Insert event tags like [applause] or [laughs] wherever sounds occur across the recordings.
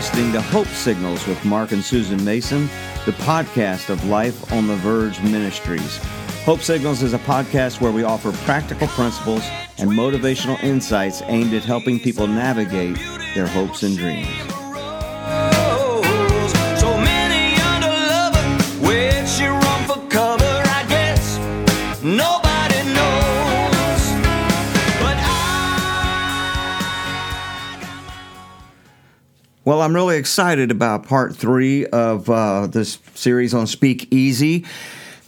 listening to Hope Signals with Mark and Susan Mason, the podcast of Life on the Verge Ministries. Hope Signals is a podcast where we offer practical principles and motivational insights aimed at helping people navigate their hopes and dreams. Well, I'm really excited about part three of uh, this series on Speak Easy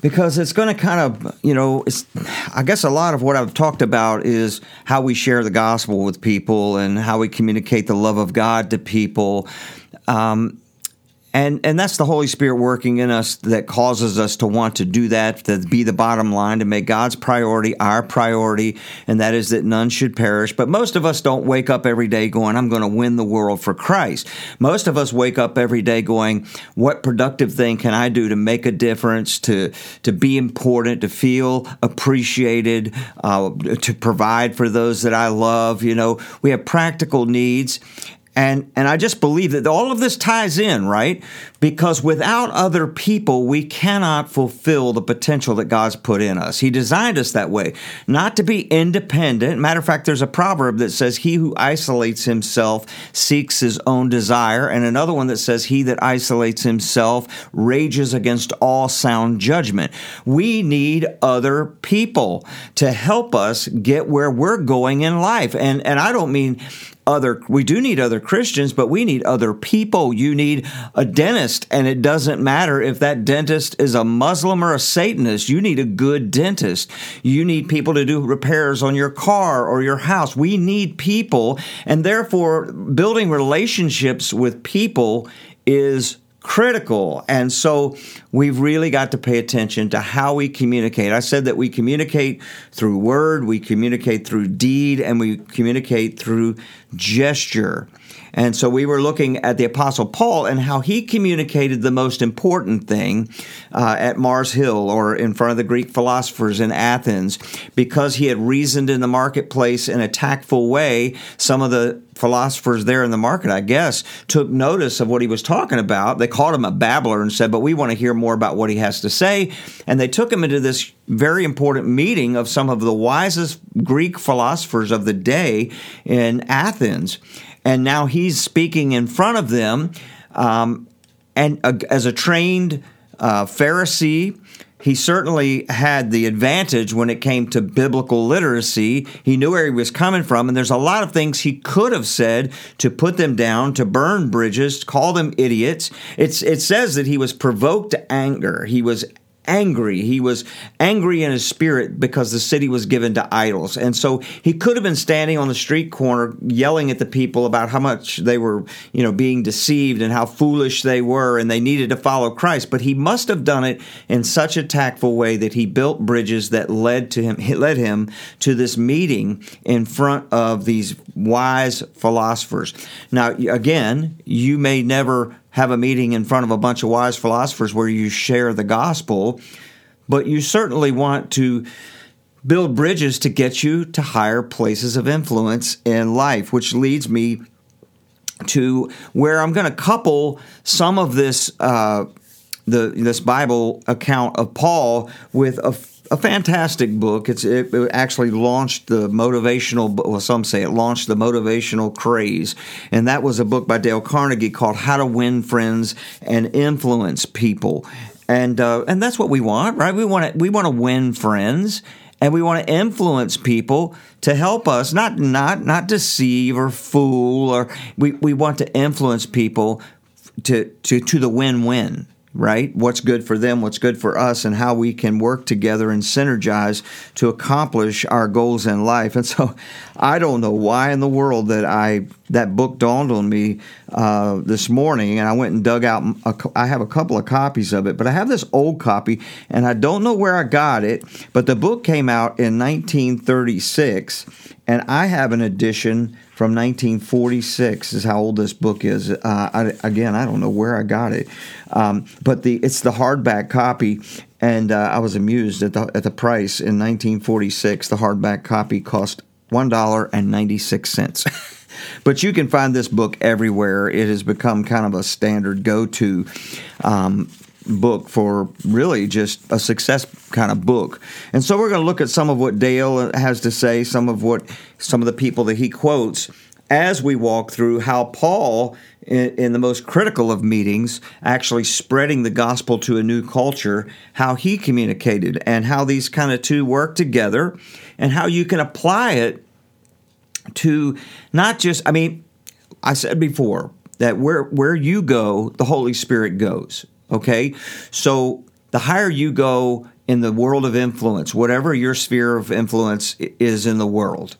because it's going to kind of, you know, it's, I guess a lot of what I've talked about is how we share the gospel with people and how we communicate the love of God to people. Um, and and that's the Holy Spirit working in us that causes us to want to do that, to be the bottom line, to make God's priority our priority, and that is that none should perish. But most of us don't wake up every day going, I'm going to win the world for Christ. Most of us wake up every day going, What productive thing can I do to make a difference, to to be important, to feel appreciated, uh, to provide for those that I love? You know, we have practical needs. And and I just believe that all of this ties in, right? Because without other people, we cannot fulfill the potential that God's put in us. He designed us that way, not to be independent. Matter of fact, there's a proverb that says, "He who isolates himself seeks his own desire," and another one that says, "He that isolates himself rages against all sound judgment." We need other people to help us get where we're going in life, and and I don't mean other we do need other Christians, but we need other people. You need a dentist, and it doesn't matter if that dentist is a Muslim or a Satanist. You need a good dentist. You need people to do repairs on your car or your house. We need people, and therefore building relationships with people is critical. And so we've really got to pay attention to how we communicate. I said that we communicate through word, we communicate through deed, and we communicate through gesture. And so we were looking at the Apostle Paul and how he communicated the most important thing uh, at Mars Hill or in front of the Greek philosophers in Athens because he had reasoned in the marketplace in a tactful way. Some of the philosophers there in the market, I guess, took notice of what he was talking about. They called him a babbler and said, But we want to hear more about what he has to say. And they took him into this very important meeting of some of the wisest Greek philosophers of the day in Athens and now he's speaking in front of them. Um, and uh, as a trained uh, Pharisee, he certainly had the advantage when it came to biblical literacy. He knew where he was coming from, and there's a lot of things he could have said to put them down, to burn bridges, to call them idiots. It's, it says that he was provoked to anger. He was angry. He was angry in his spirit because the city was given to idols. And so he could have been standing on the street corner yelling at the people about how much they were, you know, being deceived and how foolish they were and they needed to follow Christ. But he must have done it in such a tactful way that he built bridges that led to him led him to this meeting in front of these wise philosophers. Now again, you may never have a meeting in front of a bunch of wise philosophers where you share the gospel, but you certainly want to build bridges to get you to higher places of influence in life, which leads me to where I'm going to couple some of this uh, the this Bible account of Paul with a a fantastic book. It's it, it actually launched the motivational. Well, some say it launched the motivational craze, and that was a book by Dale Carnegie called "How to Win Friends and Influence People." And uh, and that's what we want, right? We want to we want to win friends, and we want to influence people to help us, not not not deceive or fool, or we, we want to influence people to to to the win win right? What's good for them, what's good for us, and how we can work together and synergize to accomplish our goals in life. And [laughs] so, I don't know why in the world that I that book dawned on me uh, this morning, and I went and dug out. A, I have a couple of copies of it, but I have this old copy, and I don't know where I got it. But the book came out in 1936, and I have an edition from 1946 is how old this book is. Uh, I, again, I don't know where I got it, um, but the it's the hardback copy, and uh, I was amused at the at the price in 1946. The hardback copy cost one dollar and ninety six cents. [laughs] But you can find this book everywhere. It has become kind of a standard go to. Um, book for really just a success kind of book. And so we're going to look at some of what Dale has to say, some of what some of the people that he quotes as we walk through how Paul in, in, the most critical of meetings, actually spreading the gospel to a new culture, how he communicated and how these kind of two work together and how you can apply it to not just, I mean, I said before that where, where you go, the Holy Spirit goes. Okay? So the higher you go in the world of influence, whatever your sphere of influence is in the world,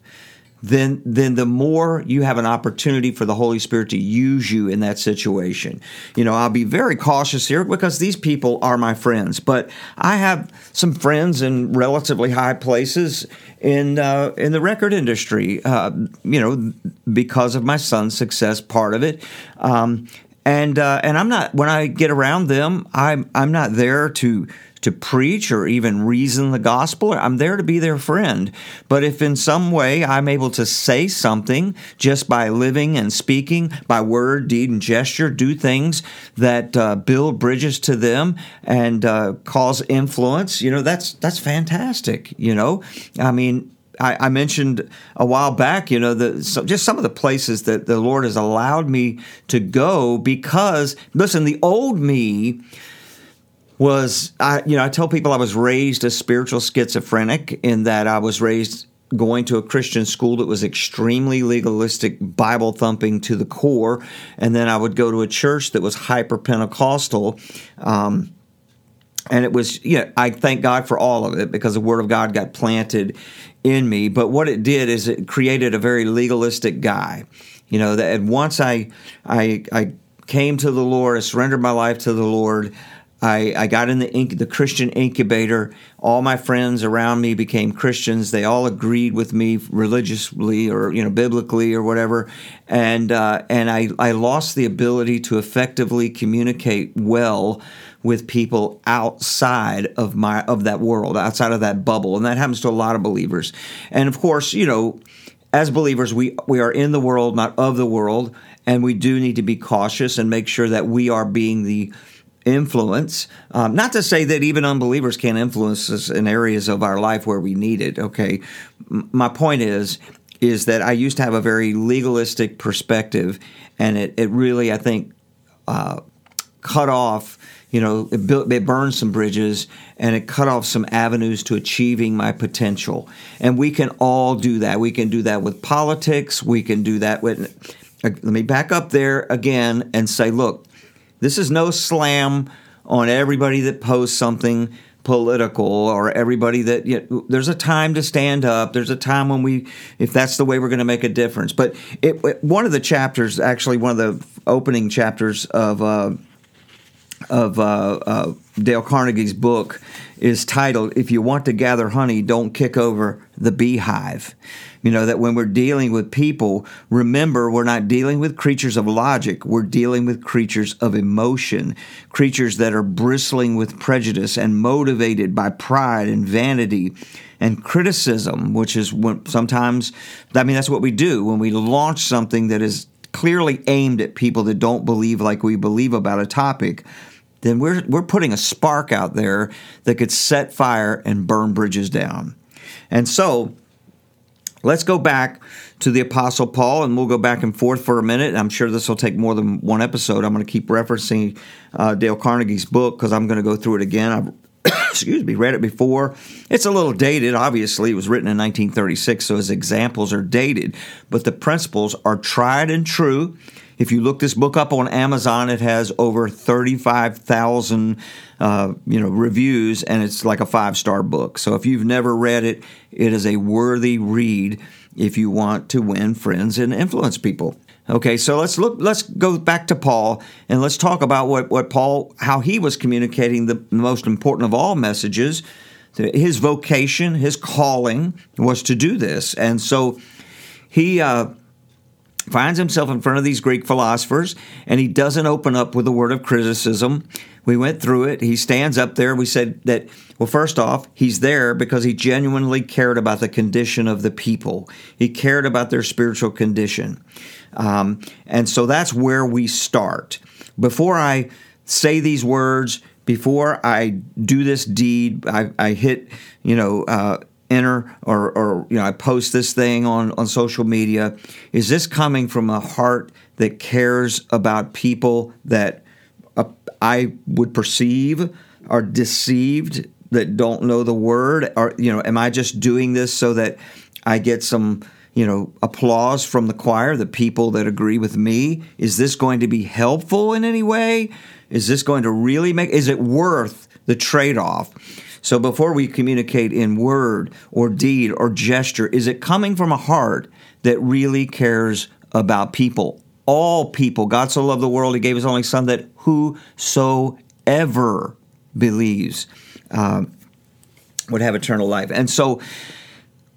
then then the more you have an opportunity for the Holy Spirit to use you in that situation. You know, I'll be very cautious here because these people are my friends, but I have some friends in relatively high places in uh, in the record industry. Uh, you know, because of my son's success, part of it. Um, and uh, and I'm not when I get around them, I'm I'm not there to to preach or even reason the gospel. I'm there to be their friend. But if in some way I'm able to say something just by living and speaking, by word, deed, and gesture, do things that uh, build bridges to them and uh, cause influence, you know, that's that's fantastic. You know, I mean, I, I, mentioned a while back, you know, the, so just some of the places that the Lord has allowed me to go because, listen, the old me was, I, you know, I tell people I was raised a spiritual schizophrenic in that I was raised going to a Christian school that was extremely legalistic, Bible thumping to the core, and then I would go to a church that was hyper Pentecostal. Um, and it was, yeah, I thank God for all of it because the Word of God got planted in me. But what it did is it created a very legalistic guy. You know, that once I, I, I came to the Lord, I surrendered my life to the Lord. I, I got in the inc- the Christian incubator. All my friends around me became Christians. They all agreed with me religiously or you know biblically or whatever, and uh, and I, I lost the ability to effectively communicate well with people outside of my of that world, outside of that bubble, and that happens to a lot of believers. And of course, you know, as believers, we we are in the world, not of the world, and we do need to be cautious and make sure that we are being the influence. Um, not to say that even unbelievers can't influence us in areas of our life where we need it. Okay, M- my point is is that I used to have a very legalistic perspective, and it it really I think uh, cut off you know, it, built, it burned some bridges and it cut off some avenues to achieving my potential. And we can all do that. We can do that with politics. We can do that with. Uh, let me back up there again and say, look, this is no slam on everybody that posts something political or everybody that you know, there's a time to stand up there's a time when we if that's the way we're going to make a difference but it, it, one of the chapters actually one of the opening chapters of uh, of uh, uh, Dale Carnegie's book is titled "If You Want to Gather Honey, Don't Kick Over the Beehive." You know that when we're dealing with people, remember we're not dealing with creatures of logic. We're dealing with creatures of emotion, creatures that are bristling with prejudice and motivated by pride and vanity and criticism, which is when sometimes I mean that's what we do when we launch something that is clearly aimed at people that don't believe like we believe about a topic then we're, we're putting a spark out there that could set fire and burn bridges down. And so, let's go back to the Apostle Paul, and we'll go back and forth for a minute. I'm sure this will take more than one episode. I'm going to keep referencing uh, Dale Carnegie's book because I'm going to go through it again. I've [coughs] excuse me, read it before. It's a little dated, obviously. It was written in 1936, so his examples are dated, but the principles are tried and true. If you look this book up on Amazon, it has over 35,000 uh, you know reviews, and it's like a five star book. So if you've never read it, it is a worthy read if you want to win friends and influence people. Okay, so let's look. Let's go back to Paul and let's talk about what what Paul how he was communicating the most important of all messages. His vocation, his calling was to do this, and so he. Uh, finds himself in front of these Greek philosophers, and he doesn't open up with a word of criticism. We went through it. He stands up there. We said that, well, first off, he's there because he genuinely cared about the condition of the people, he cared about their spiritual condition. Um, and so that's where we start. Before I say these words, before I do this deed, I, I hit, you know, uh, enter or, or you know I post this thing on on social media. Is this coming from a heart that cares about people that uh, I would perceive are deceived that don't know the word? Or you know am I just doing this so that I get some you know applause from the choir the people that agree with me? Is this going to be helpful in any way? Is this going to really make is it worth the trade-off so before we communicate in word or deed or gesture, is it coming from a heart that really cares about people? All people. God so loved the world, he gave his only son that whosoever believes uh, would have eternal life. And so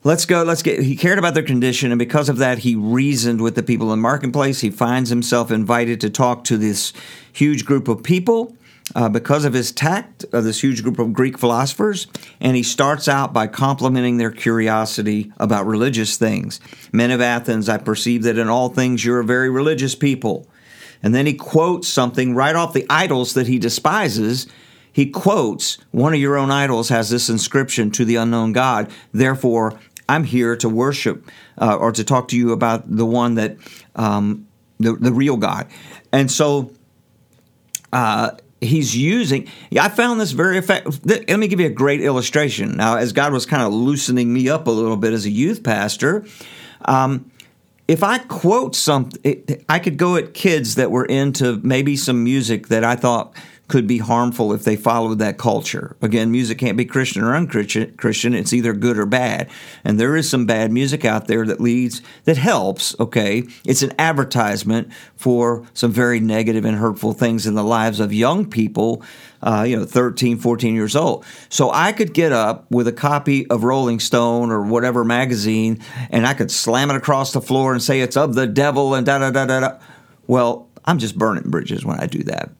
let's go let's get he cared about their condition and because of that he reasoned with the people in the marketplace he finds himself invited to talk to this huge group of people uh, because of his tact of this huge group of Greek philosophers, and he starts out by complimenting their curiosity about religious things. Men of Athens, I perceive that in all things you're a very religious people. And then he quotes something right off the idols that he despises. He quotes, One of your own idols has this inscription to the unknown God. Therefore, I'm here to worship uh, or to talk to you about the one that, um, the, the real God. And so, uh, he's using. I found this very effective. Let me give you a great illustration. Now, as God was kind of loosening me up a little bit as a youth pastor, um, if I quote something, I could go at kids that were into maybe some music that I thought could be harmful if they followed that culture. Again, music can't be Christian or unchristian. It's either good or bad. And there is some bad music out there that leads, that helps, okay? It's an advertisement for some very negative and hurtful things in the lives of young people, uh, you know, 13, 14 years old. So I could get up with a copy of Rolling Stone or whatever magazine and I could slam it across the floor and say it's of the devil and da da da da da. Well, I'm just burning bridges when I do that.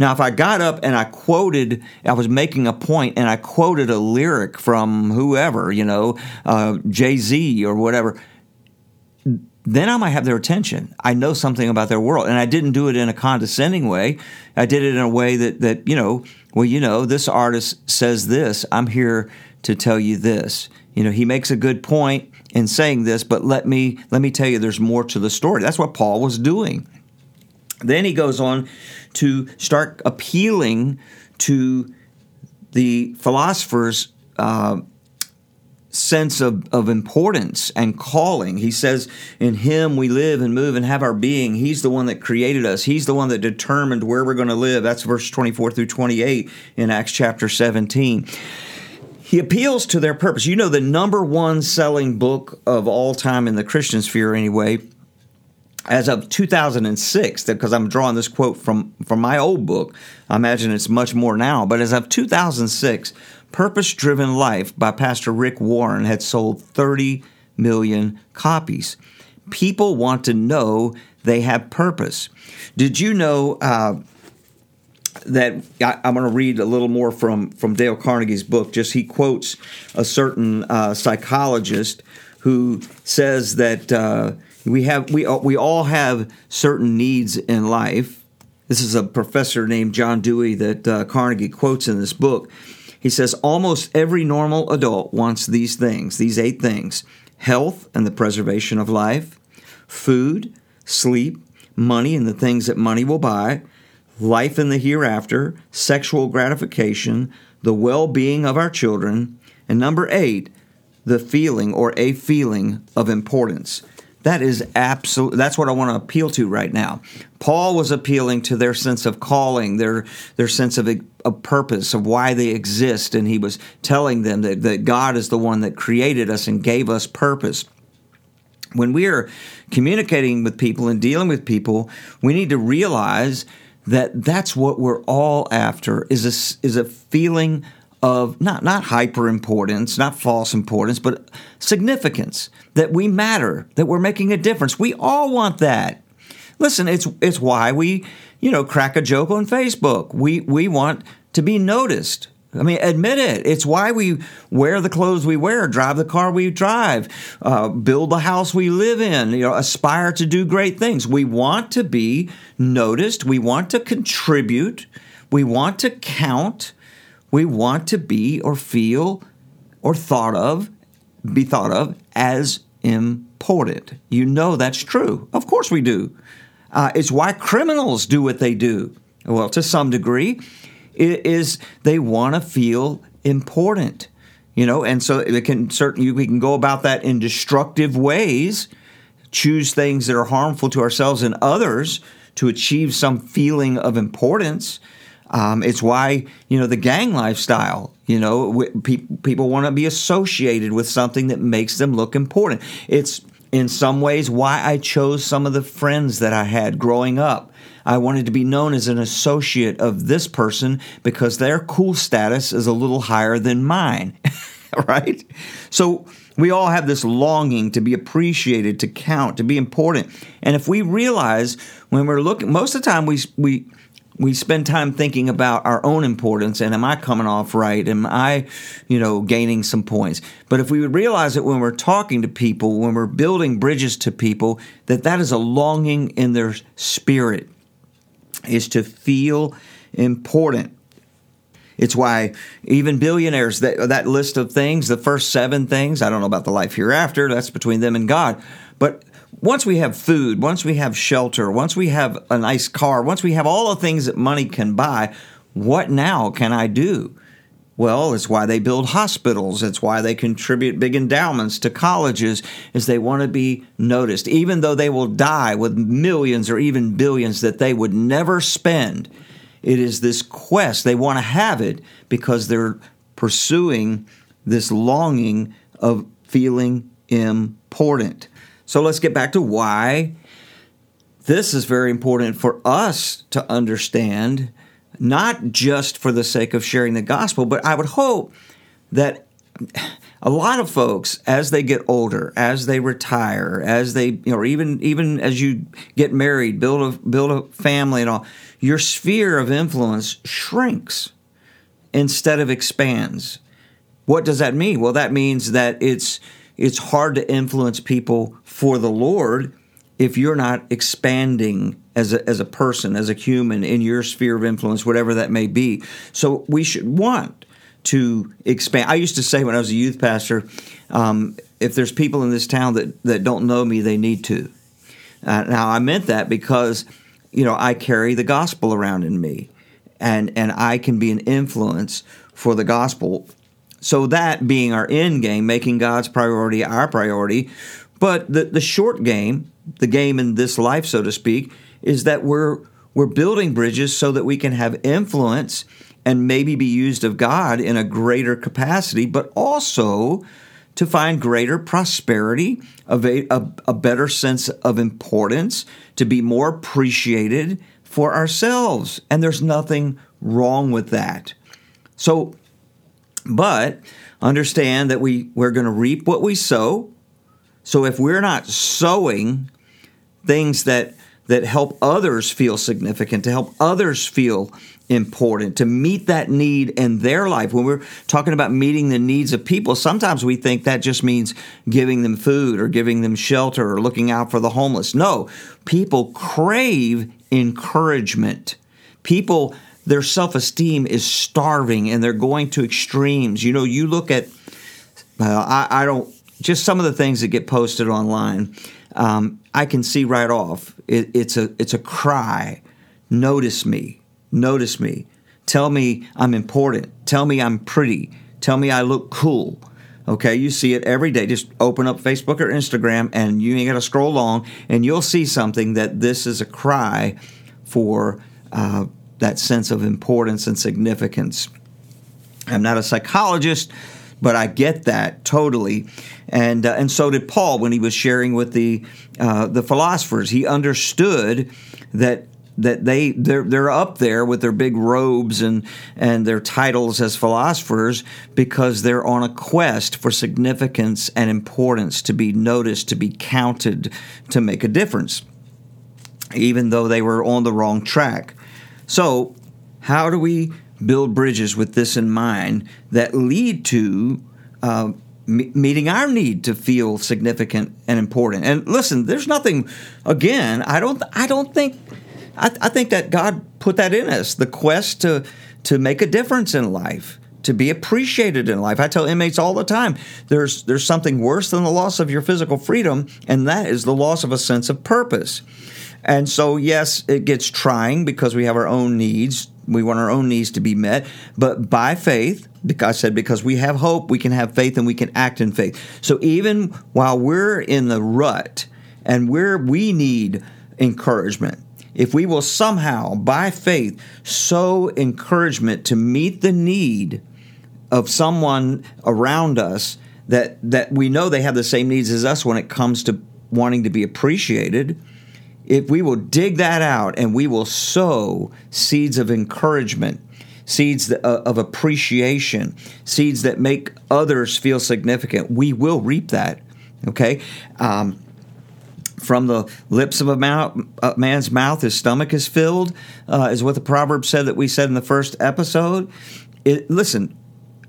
Now, if I got up and I quoted, I was making a point and I quoted a lyric from whoever, you know, uh, Jay Z or whatever, then I might have their attention. I know something about their world. And I didn't do it in a condescending way. I did it in a way that, that you know, well, you know, this artist says this. I'm here to tell you this. You know, he makes a good point in saying this, but let me let me tell you there's more to the story. That's what Paul was doing. Then he goes on to start appealing to the philosophers' uh, sense of, of importance and calling. He says, In Him we live and move and have our being. He's the one that created us, He's the one that determined where we're going to live. That's verse 24 through 28 in Acts chapter 17. He appeals to their purpose. You know, the number one selling book of all time in the Christian sphere, anyway, as of 2006, because I'm drawing this quote from, from my old book, I imagine it's much more now, but as of 2006, Purpose Driven Life by Pastor Rick Warren had sold 30 million copies. People want to know they have purpose. Did you know uh, that I, am going to read a little more from, from Dale Carnegie's book? Just he quotes a certain uh, psychologist who says that. Uh, we have we we all have certain needs in life. This is a professor named John Dewey that uh, Carnegie quotes in this book. He says almost every normal adult wants these things, these eight things: health and the preservation of life, food, sleep, money and the things that money will buy, life in the hereafter, sexual gratification, the well-being of our children, and number 8, the feeling or a feeling of importance. That is absolute. That's what I want to appeal to right now. Paul was appealing to their sense of calling, their their sense of a purpose, of why they exist, and he was telling them that, that God is the one that created us and gave us purpose. When we are communicating with people and dealing with people, we need to realize that that's what we're all after is a, is a feeling of not not hyper importance, not false importance, but significance that we matter, that we're making a difference. We all want that. Listen, it's it's why we, you know, crack a joke on Facebook. We we want to be noticed. I mean, admit it. It's why we wear the clothes we wear, drive the car we drive, uh, build the house we live in, you know, aspire to do great things. We want to be noticed. We want to contribute. We want to count. We want to be or feel or thought of, be thought of as important. You know that's true. Of course we do. Uh, it's why criminals do what they do. Well, to some degree, it is they want to feel important, you know, and so it can certainly we can go about that in destructive ways, choose things that are harmful to ourselves and others to achieve some feeling of importance. Um, it's why you know the gang lifestyle. You know, pe- people want to be associated with something that makes them look important. It's in some ways why I chose some of the friends that I had growing up. I wanted to be known as an associate of this person because their cool status is a little higher than mine, [laughs] right? So we all have this longing to be appreciated, to count, to be important. And if we realize when we're looking, most of the time we we we spend time thinking about our own importance and am I coming off right? Am I, you know, gaining some points? But if we would realize that when we're talking to people, when we're building bridges to people, that that is a longing in their spirit is to feel important. It's why even billionaires, that, that list of things, the first seven things, I don't know about the life hereafter, that's between them and God. But once we have food, once we have shelter, once we have a nice car, once we have all the things that money can buy, what now can I do? Well, it's why they build hospitals. It's why they contribute big endowments to colleges, is they want to be noticed. Even though they will die with millions or even billions that they would never spend, it is this quest. They want to have it because they're pursuing this longing of feeling important. So let's get back to why this is very important for us to understand, not just for the sake of sharing the gospel, but I would hope that a lot of folks as they get older as they retire as they you know even even as you get married build a build a family and all your sphere of influence shrinks instead of expands. What does that mean? Well that means that it's it's hard to influence people for the Lord if you're not expanding as a, as a person, as a human in your sphere of influence, whatever that may be. So we should want to expand. I used to say when I was a youth pastor, um, if there's people in this town that, that don't know me, they need to. Uh, now, I meant that because, you know, I carry the gospel around in me, and, and I can be an influence for the gospel so that being our end game, making God's priority our priority. But the, the short game, the game in this life, so to speak, is that we're we're building bridges so that we can have influence and maybe be used of God in a greater capacity, but also to find greater prosperity, a, a, a better sense of importance, to be more appreciated for ourselves. And there's nothing wrong with that. So but understand that we, we're going to reap what we sow. So if we're not sowing things that that help others feel significant, to help others feel important, to meet that need in their life. When we're talking about meeting the needs of people, sometimes we think that just means giving them food or giving them shelter or looking out for the homeless. No, people crave encouragement. People their self esteem is starving and they're going to extremes. You know, you look at, uh, I, I, don't, just some of the things that get posted online, um, I can see right off. It, it's a it's a cry. Notice me. Notice me. Tell me I'm important. Tell me I'm pretty. Tell me I look cool. Okay, you see it every day. Just open up Facebook or Instagram and you ain't got to scroll long and you'll see something that this is a cry for uh, that sense of importance and significance. I'm not a psychologist, but I get that totally, and uh, and so did Paul when he was sharing with the uh, the philosophers. He understood that that they they're they're up there with their big robes and and their titles as philosophers because they're on a quest for significance and importance to be noticed, to be counted, to make a difference, even though they were on the wrong track. So, how do we build bridges with this in mind that lead to uh, meeting our need to feel significant and important. And listen, there's nothing. Again, I don't. I don't think. I, I think that God put that in us. The quest to to make a difference in life to be appreciated in life. I tell inmates all the time, there's there's something worse than the loss of your physical freedom, and that is the loss of a sense of purpose. And so, yes, it gets trying because we have our own needs. We want our own needs to be met, but by faith, because I said because we have hope, we can have faith and we can act in faith. So even while we're in the rut and where we need encouragement, if we will somehow by faith sow encouragement to meet the need of someone around us that that we know they have the same needs as us when it comes to wanting to be appreciated, if we will dig that out and we will sow seeds of encouragement seeds uh, of appreciation, seeds that make others feel significant, we will reap that. Okay? Um, from the lips of a, man's mouth, his stomach is filled, uh, is what the proverb said that we said in the first episode. It, listen,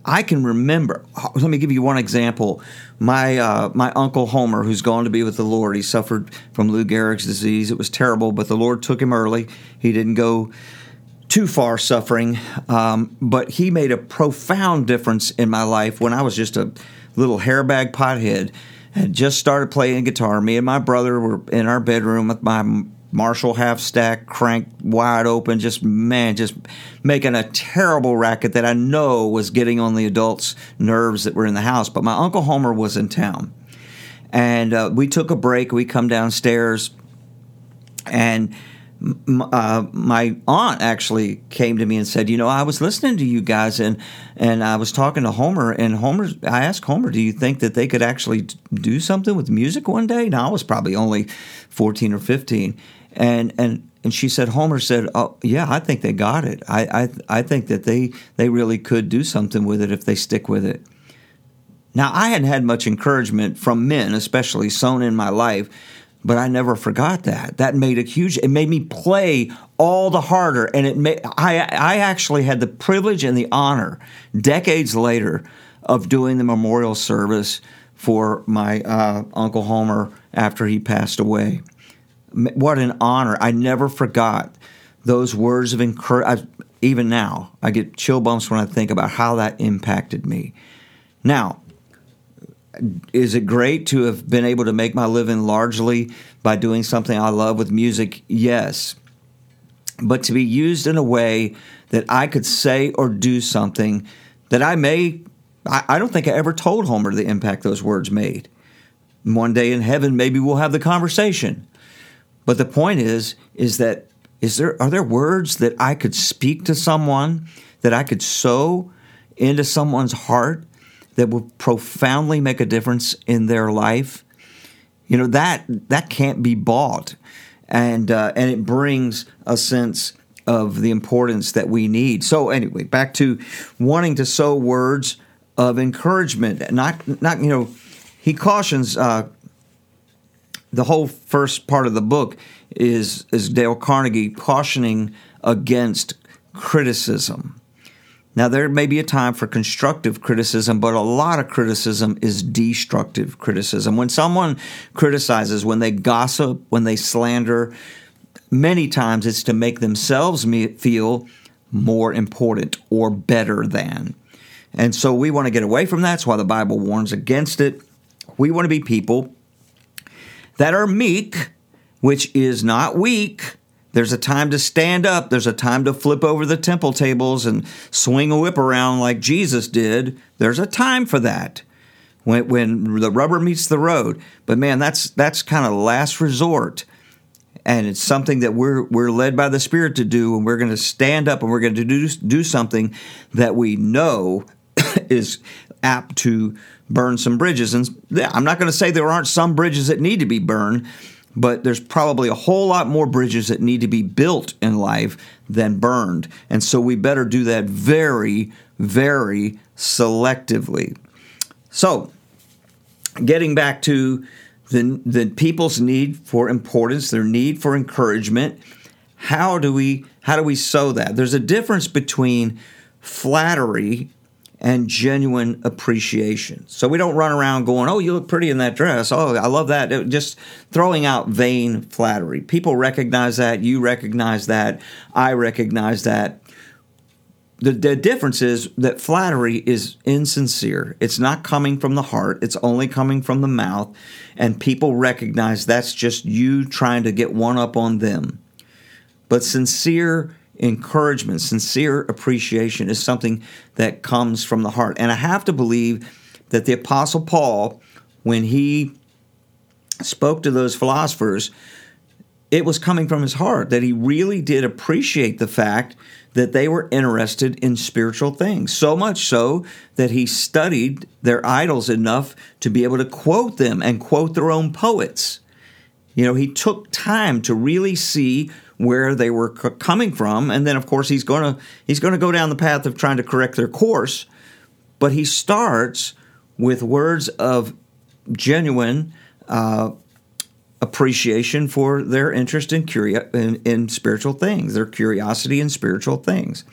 I can remember. Let me give you one example. My uh, my uncle Homer, who's gone to be with the Lord, he suffered from Lou Gehrig's disease. It was terrible, but the Lord took him early. He didn't go too far suffering, um, but he made a profound difference in my life when I was just a little hairbag pothead. Had just started playing guitar. Me and my brother were in our bedroom with my Marshall half stack cranked wide open, just man, just making a terrible racket that I know was getting on the adults' nerves that were in the house. But my uncle Homer was in town, and uh, we took a break. We come downstairs, and uh, my aunt actually came to me and said, "You know, I was listening to you guys, and and I was talking to Homer, and Homer, I asked Homer, do you think that they could actually do something with music one day?" Now I was probably only fourteen or fifteen, and and and she said, Homer said, "Oh yeah, I think they got it. I I I think that they they really could do something with it if they stick with it." Now I hadn't had much encouragement from men, especially sown in my life but I never forgot that. That made a huge. It made me play all the harder, and it made. I I actually had the privilege and the honor, decades later, of doing the memorial service for my uh, uncle Homer after he passed away. What an honor! I never forgot those words of encouragement. Even now, I get chill bumps when I think about how that impacted me. Now, is it great to have been able to make my living largely by doing something I love with music? Yes. But to be used in a way that I could say or do something that I may, I, don't think I ever told Homer the impact those words made. One day in heaven, maybe we'll have the conversation. But the point is, is that is there are there words that I could speak to someone that I could sow into someone's heart that will profoundly make a difference in their life, you know that that can't be bought, and uh, and it brings a sense of the importance that we need. So anyway, back to wanting to sow words of encouragement, not not you know, he cautions. Uh, the whole first part of the book is is Dale Carnegie cautioning against criticism now, there may be a time for constructive criticism, but a lot of criticism is destructive criticism. When someone criticizes, when they gossip, when they slander, many times it's to make themselves feel more important or better than. And so we want to get away from that. That's why the Bible warns against it. We want to be people that are meek, which is not weak, there's a time to stand up. There's a time to flip over the temple tables and swing a whip around like Jesus did. There's a time for that when, when the rubber meets the road. But man, that's that's kind of last resort. And it's something that we're we're led by the Spirit to do, and we're going to stand up and we're going to do do something that we know [coughs] is apt to burn some bridges. And I'm not going to say there aren't some bridges that need to be burned, but there's probably a whole lot more bridges that need to be built in life than burned. And so we better do that very, very selectively. So, getting back to the, the people's need for importance, their need for encouragement, how do we how do we sow that? There's a difference between flattery and genuine appreciation. So we don't run around going, "Oh, you look pretty in that dress. Oh, I love that." Just throwing out vain flattery. People recognize that, you recognize that, I recognize that. The, the difference is that flattery is insincere. It's not coming from the heart, it's only coming from the mouth, and people recognize that's just you trying to get one up on them. But sincere encouragement, sincere appreciation is something that comes from the heart. And I have to believe that the Apostle Paul, when he spoke to those philosophers, it was coming from his heart that he really did appreciate the fact that they were interested in spiritual things. So much so that he studied their idols enough to be able to quote them and quote their own poets. You know, he took time to really see where they were c- coming from, and then of course he's going to he's going to go down the path of trying to correct their course. But he starts with words of genuine uh, appreciation for their interest in, curio- in, in spiritual things, their curiosity in spiritual things.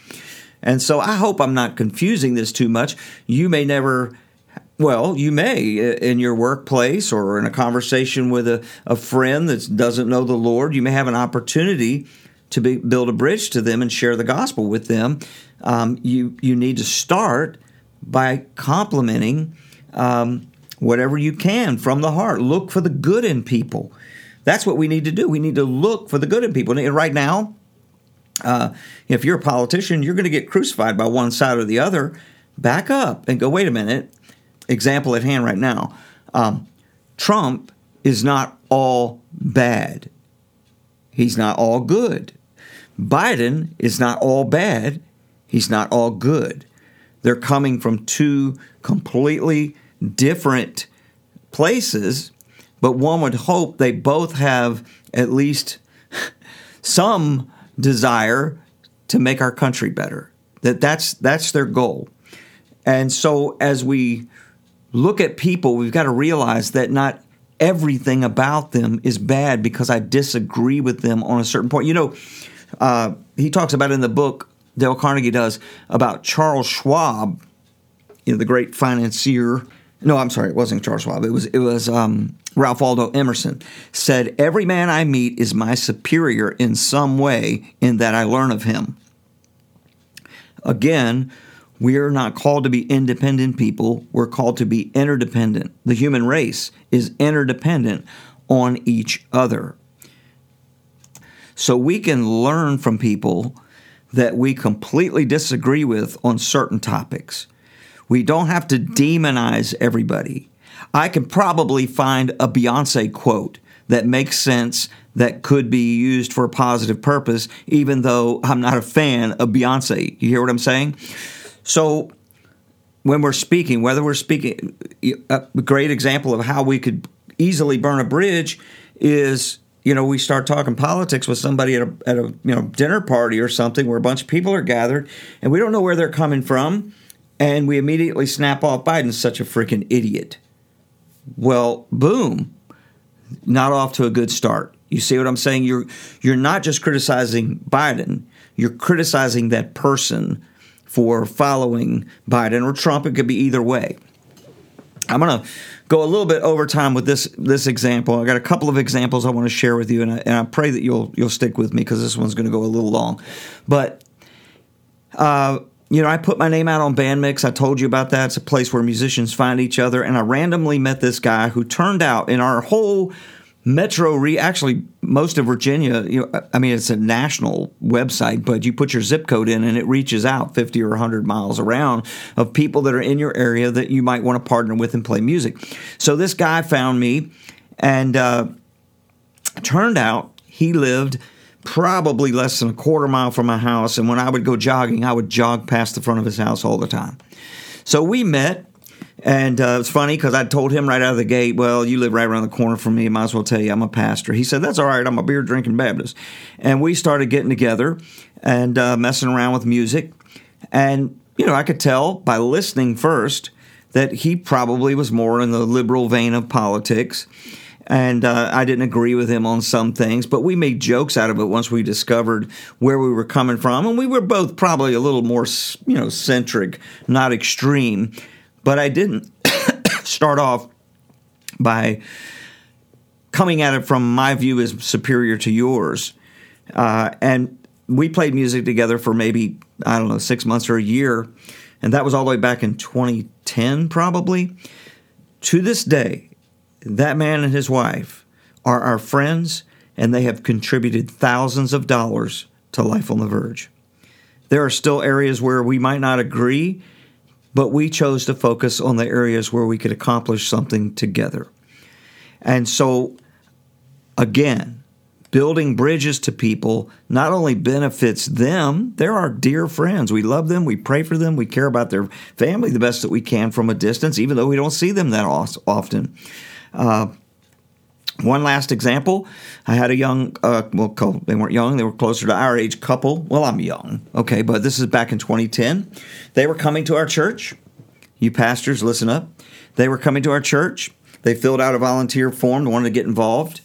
And so I hope I'm not confusing this too much. You may never well, you may in your workplace or in a conversation with a, a friend that doesn't know the Lord. You may have an opportunity to be, build a bridge to them and share the gospel with them. Um, you you need to start by complimenting um, whatever you can from the heart. Look for the good in people. That's what we need to do. We need to look for the good in people. And right now, uh, if you're a politician, you're going to get crucified by one side or the other. Back up and go. Wait a minute example at hand right now. Um, Trump is not all bad. He's not all good. Biden is not all bad. He's not all good. They're coming from two completely different places, but one would hope they both have at least [laughs] some desire to make our country better. That that's that's their goal. And so as we look at people, we've got to realize that not everything about them is bad because I disagree with them on a certain point. You know, uh, he talks about in the book, Dale Carnegie does, about Charles Schwab, you know, the great financier. No, I'm sorry, it wasn't Charles Schwab. It was it was um, Ralph Waldo Emerson said, "Every man I meet is my superior in some way, in that I learn of him." Again, we are not called to be independent people. We're called to be interdependent. The human race is interdependent on each other. So we can learn from people that we completely disagree with on certain topics. We don't have to demonize everybody. I can probably find a Beyonce quote that makes sense that could be used for a positive purpose, even though I'm not a fan of Beyonce. You hear what I'm saying? So when we're speaking, whether we're speaking, a great example of how we could easily burn a bridge is you know we start talking politics with somebody at a, at a you know dinner party or something where a bunch of people are gathered and we don't know where they're coming from and we immediately snap off Biden's such a freaking idiot. Well, boom, not off to a good start. You see what I'm saying? You're you're not just criticizing Biden, you're criticizing that person for following Biden or Trump. It could be either way. I'm going to go a little bit over time with this this example. I got a couple of examples I want to share with you, and I, and I pray that you'll you'll stick with me because this one's going to go a little long. But uh, you know, I put my name out on Bandmix. I told you about that. It's a place where musicians find each other, and I randomly met this guy who turned out in our whole Metro Re actually most of Virginia. You know, I mean, it's a national website, but you put your zip code in and it reaches out 50 or 100 miles around of people that are in your area that you might want to partner with and play music. So this guy found me, and uh, turned out he lived probably less than a quarter mile from my house. And when I would go jogging, I would jog past the front of his house all the time. So we met And uh, it's funny because I told him right out of the gate, well, you live right around the corner from me. I Might as well tell you I'm a pastor. He said, that's all right. I'm a beer drinking Baptist. And we started getting together and uh, messing around with music. And, you know, I could tell by listening first that he probably was more in the liberal vein of politics. And uh, I didn't agree with him on some things, but we made jokes out of it once we discovered where we were coming from. And we were both probably a little more, you know, centric, not extreme. But I didn't [coughs] start off by coming at it from my view as superior to yours. Uh, and we played music together for maybe, I don't know, six months or a year. And that was all the way back in 2010, probably. To this day, that man and his wife are our friends, and they have contributed thousands of dollars to Life on the Verge. There are still areas where we might not agree, but we chose to focus on the areas where we could accomplish something together. And so, again, building bridges to people not only benefits them, they're our dear friends. We love them, we pray for them, we care about their family the best that we can from a distance, even though we don't see them that often. Uh, one last example, I had a young, uh, well, they weren't young, they were closer to our age couple. Well, I'm young, okay, but this is back in 2010. They were coming to our church. You pastors, listen up. They were coming to our church. They filled out a volunteer form, wanted to get involved.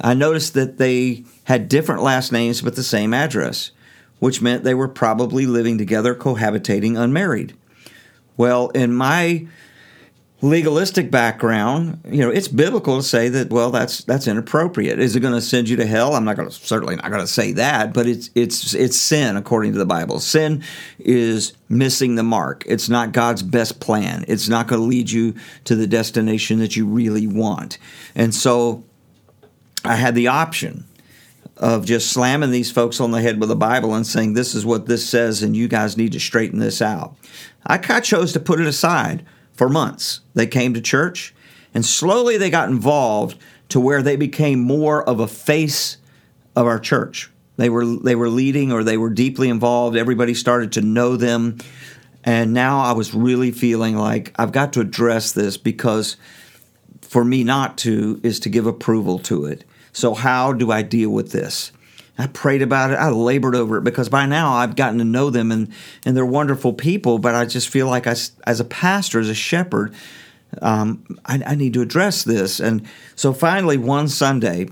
I noticed that they had different last names but the same address, which meant they were probably living together, cohabitating, unmarried. Well, in my legalistic background, you know, it's biblical to say that well, that's that's inappropriate. Is it going to send you to hell? I'm not going to certainly not going to say that, but it's it's it's sin according to the Bible. Sin is missing the mark. It's not God's best plan. It's not going to lead you to the destination that you really want. And so I had the option of just slamming these folks on the head with the Bible and saying, This is what this says, and you guys need to straighten this out. I chose to put it aside for months. They came to church, and slowly they got involved to where they became more of a face of our church. They were they were leading or they were deeply involved. Everybody started to know them. And now I was really feeling like I've got to address this because for me not to is to give approval to it. So, how do I deal with this? I prayed about it. I labored over it because by now I've gotten to know them and, and they're wonderful people. But I just feel like I, as a pastor, as a shepherd, um, I, I need to address this. And so finally, one Sunday,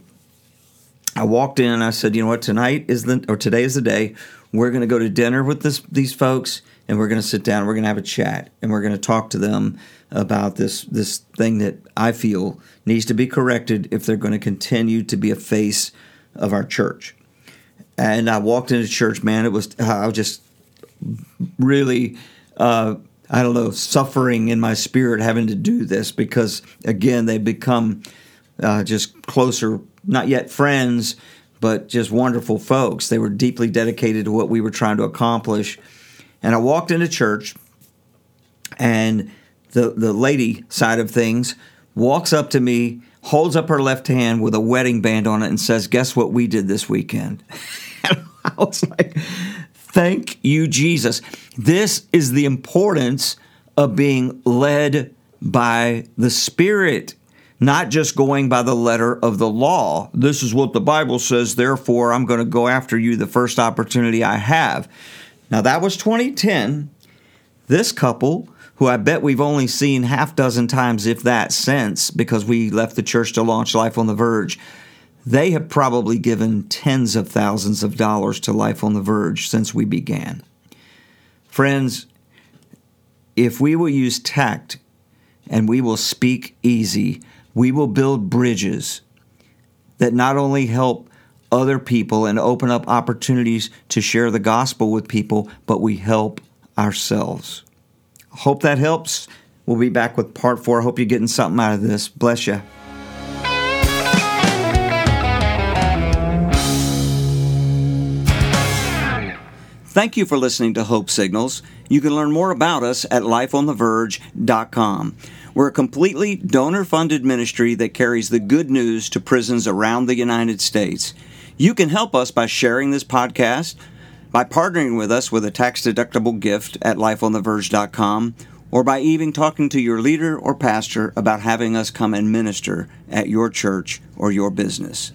I walked in and I said, you know what, tonight is the, or today is the day. We're going to go to dinner with this, these folks and we're going to sit down. We're going to have a chat and we're going to talk to them about this this thing that I feel needs to be corrected if they're going to continue to be a face of our church. And I walked into church, man. It was I was just really. Uh, I don't know, suffering in my spirit having to do this because, again, they become uh, just closer, not yet friends, but just wonderful folks. They were deeply dedicated to what we were trying to accomplish. And I walked into church, and the, the lady side of things, walks up to me, holds up her left hand with a wedding band on it, and says, Guess what we did this weekend? [laughs] [laughs] I was like, Thank you, Jesus. This is the importance of being led by the Spirit, not just going by the letter of the law. This is what the Bible says, therefore, I'm going to go after you the first opportunity I have. Now, that was 2010. This couple who I bet we've only seen half dozen times, if that, since because we left the church to launch Life on the Verge. They have probably given tens of thousands of dollars to Life on the Verge since we began. Friends, if we will use tact and we will speak easy, we will build bridges that not only help other people and open up opportunities to share the gospel with people, but we help ourselves. Hope that helps. We'll be back with part four. Hope you're getting something out of this. Bless you. Thank you for listening to Hope Signals. You can learn more about us at lifeontheverge.com. We're a completely donor funded ministry that carries the good news to prisons around the United States. You can help us by sharing this podcast by partnering with us with a tax deductible gift at lifeontheverge.com or by even talking to your leader or pastor about having us come and minister at your church or your business.